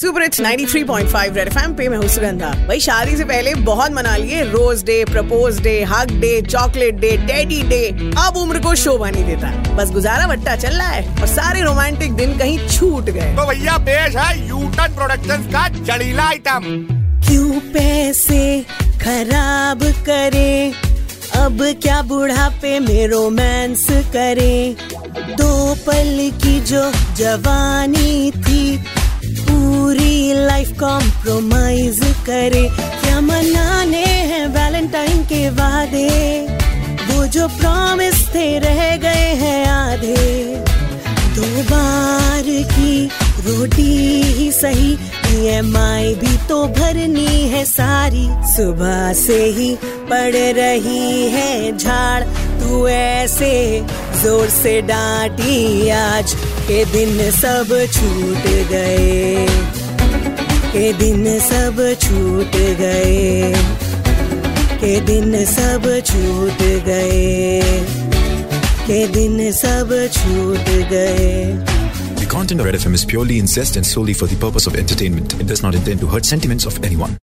Super it's 93.5 red FM पे मैं हूँ सुगंधा। भाई शादी से पहले बहुत मना लिए। Rose day propose day hug day chocolate day teddy day. अब उम्र को शोभा नहीं देता। बस गुजारा वट्टा चल रहा है और सारे रोमांटिक दिन कहीं छूट गए। तो भैया पेश है यूटन प्रोडक्शंस का जड़ीला आइटम क्यों पैसे खराब करे? अब क्या बुढ़ापे में रोमांस करे? दो पल की जो जवानी थी कॉम्प्रोमाइज करे। क्या मनाने हैं वैलेंटाइन के वादे? वो जो प्रॉमिस थे रह गए हैं आधे। दो बार की रोटी ही सही ईएमआई भी तो भरनी है सारी। सुबह से ही पड़ रही है झाड़। तू ऐसे ज़ोर से डांटी आज के दिन सब छूट गए। के दिन सब छूट गए के दिन सब छूट गए के दिन सब छूट गए The content of Red FM is purely incest and solely for the purpose of entertainment. It does not intend to hurt sentiments of anyone.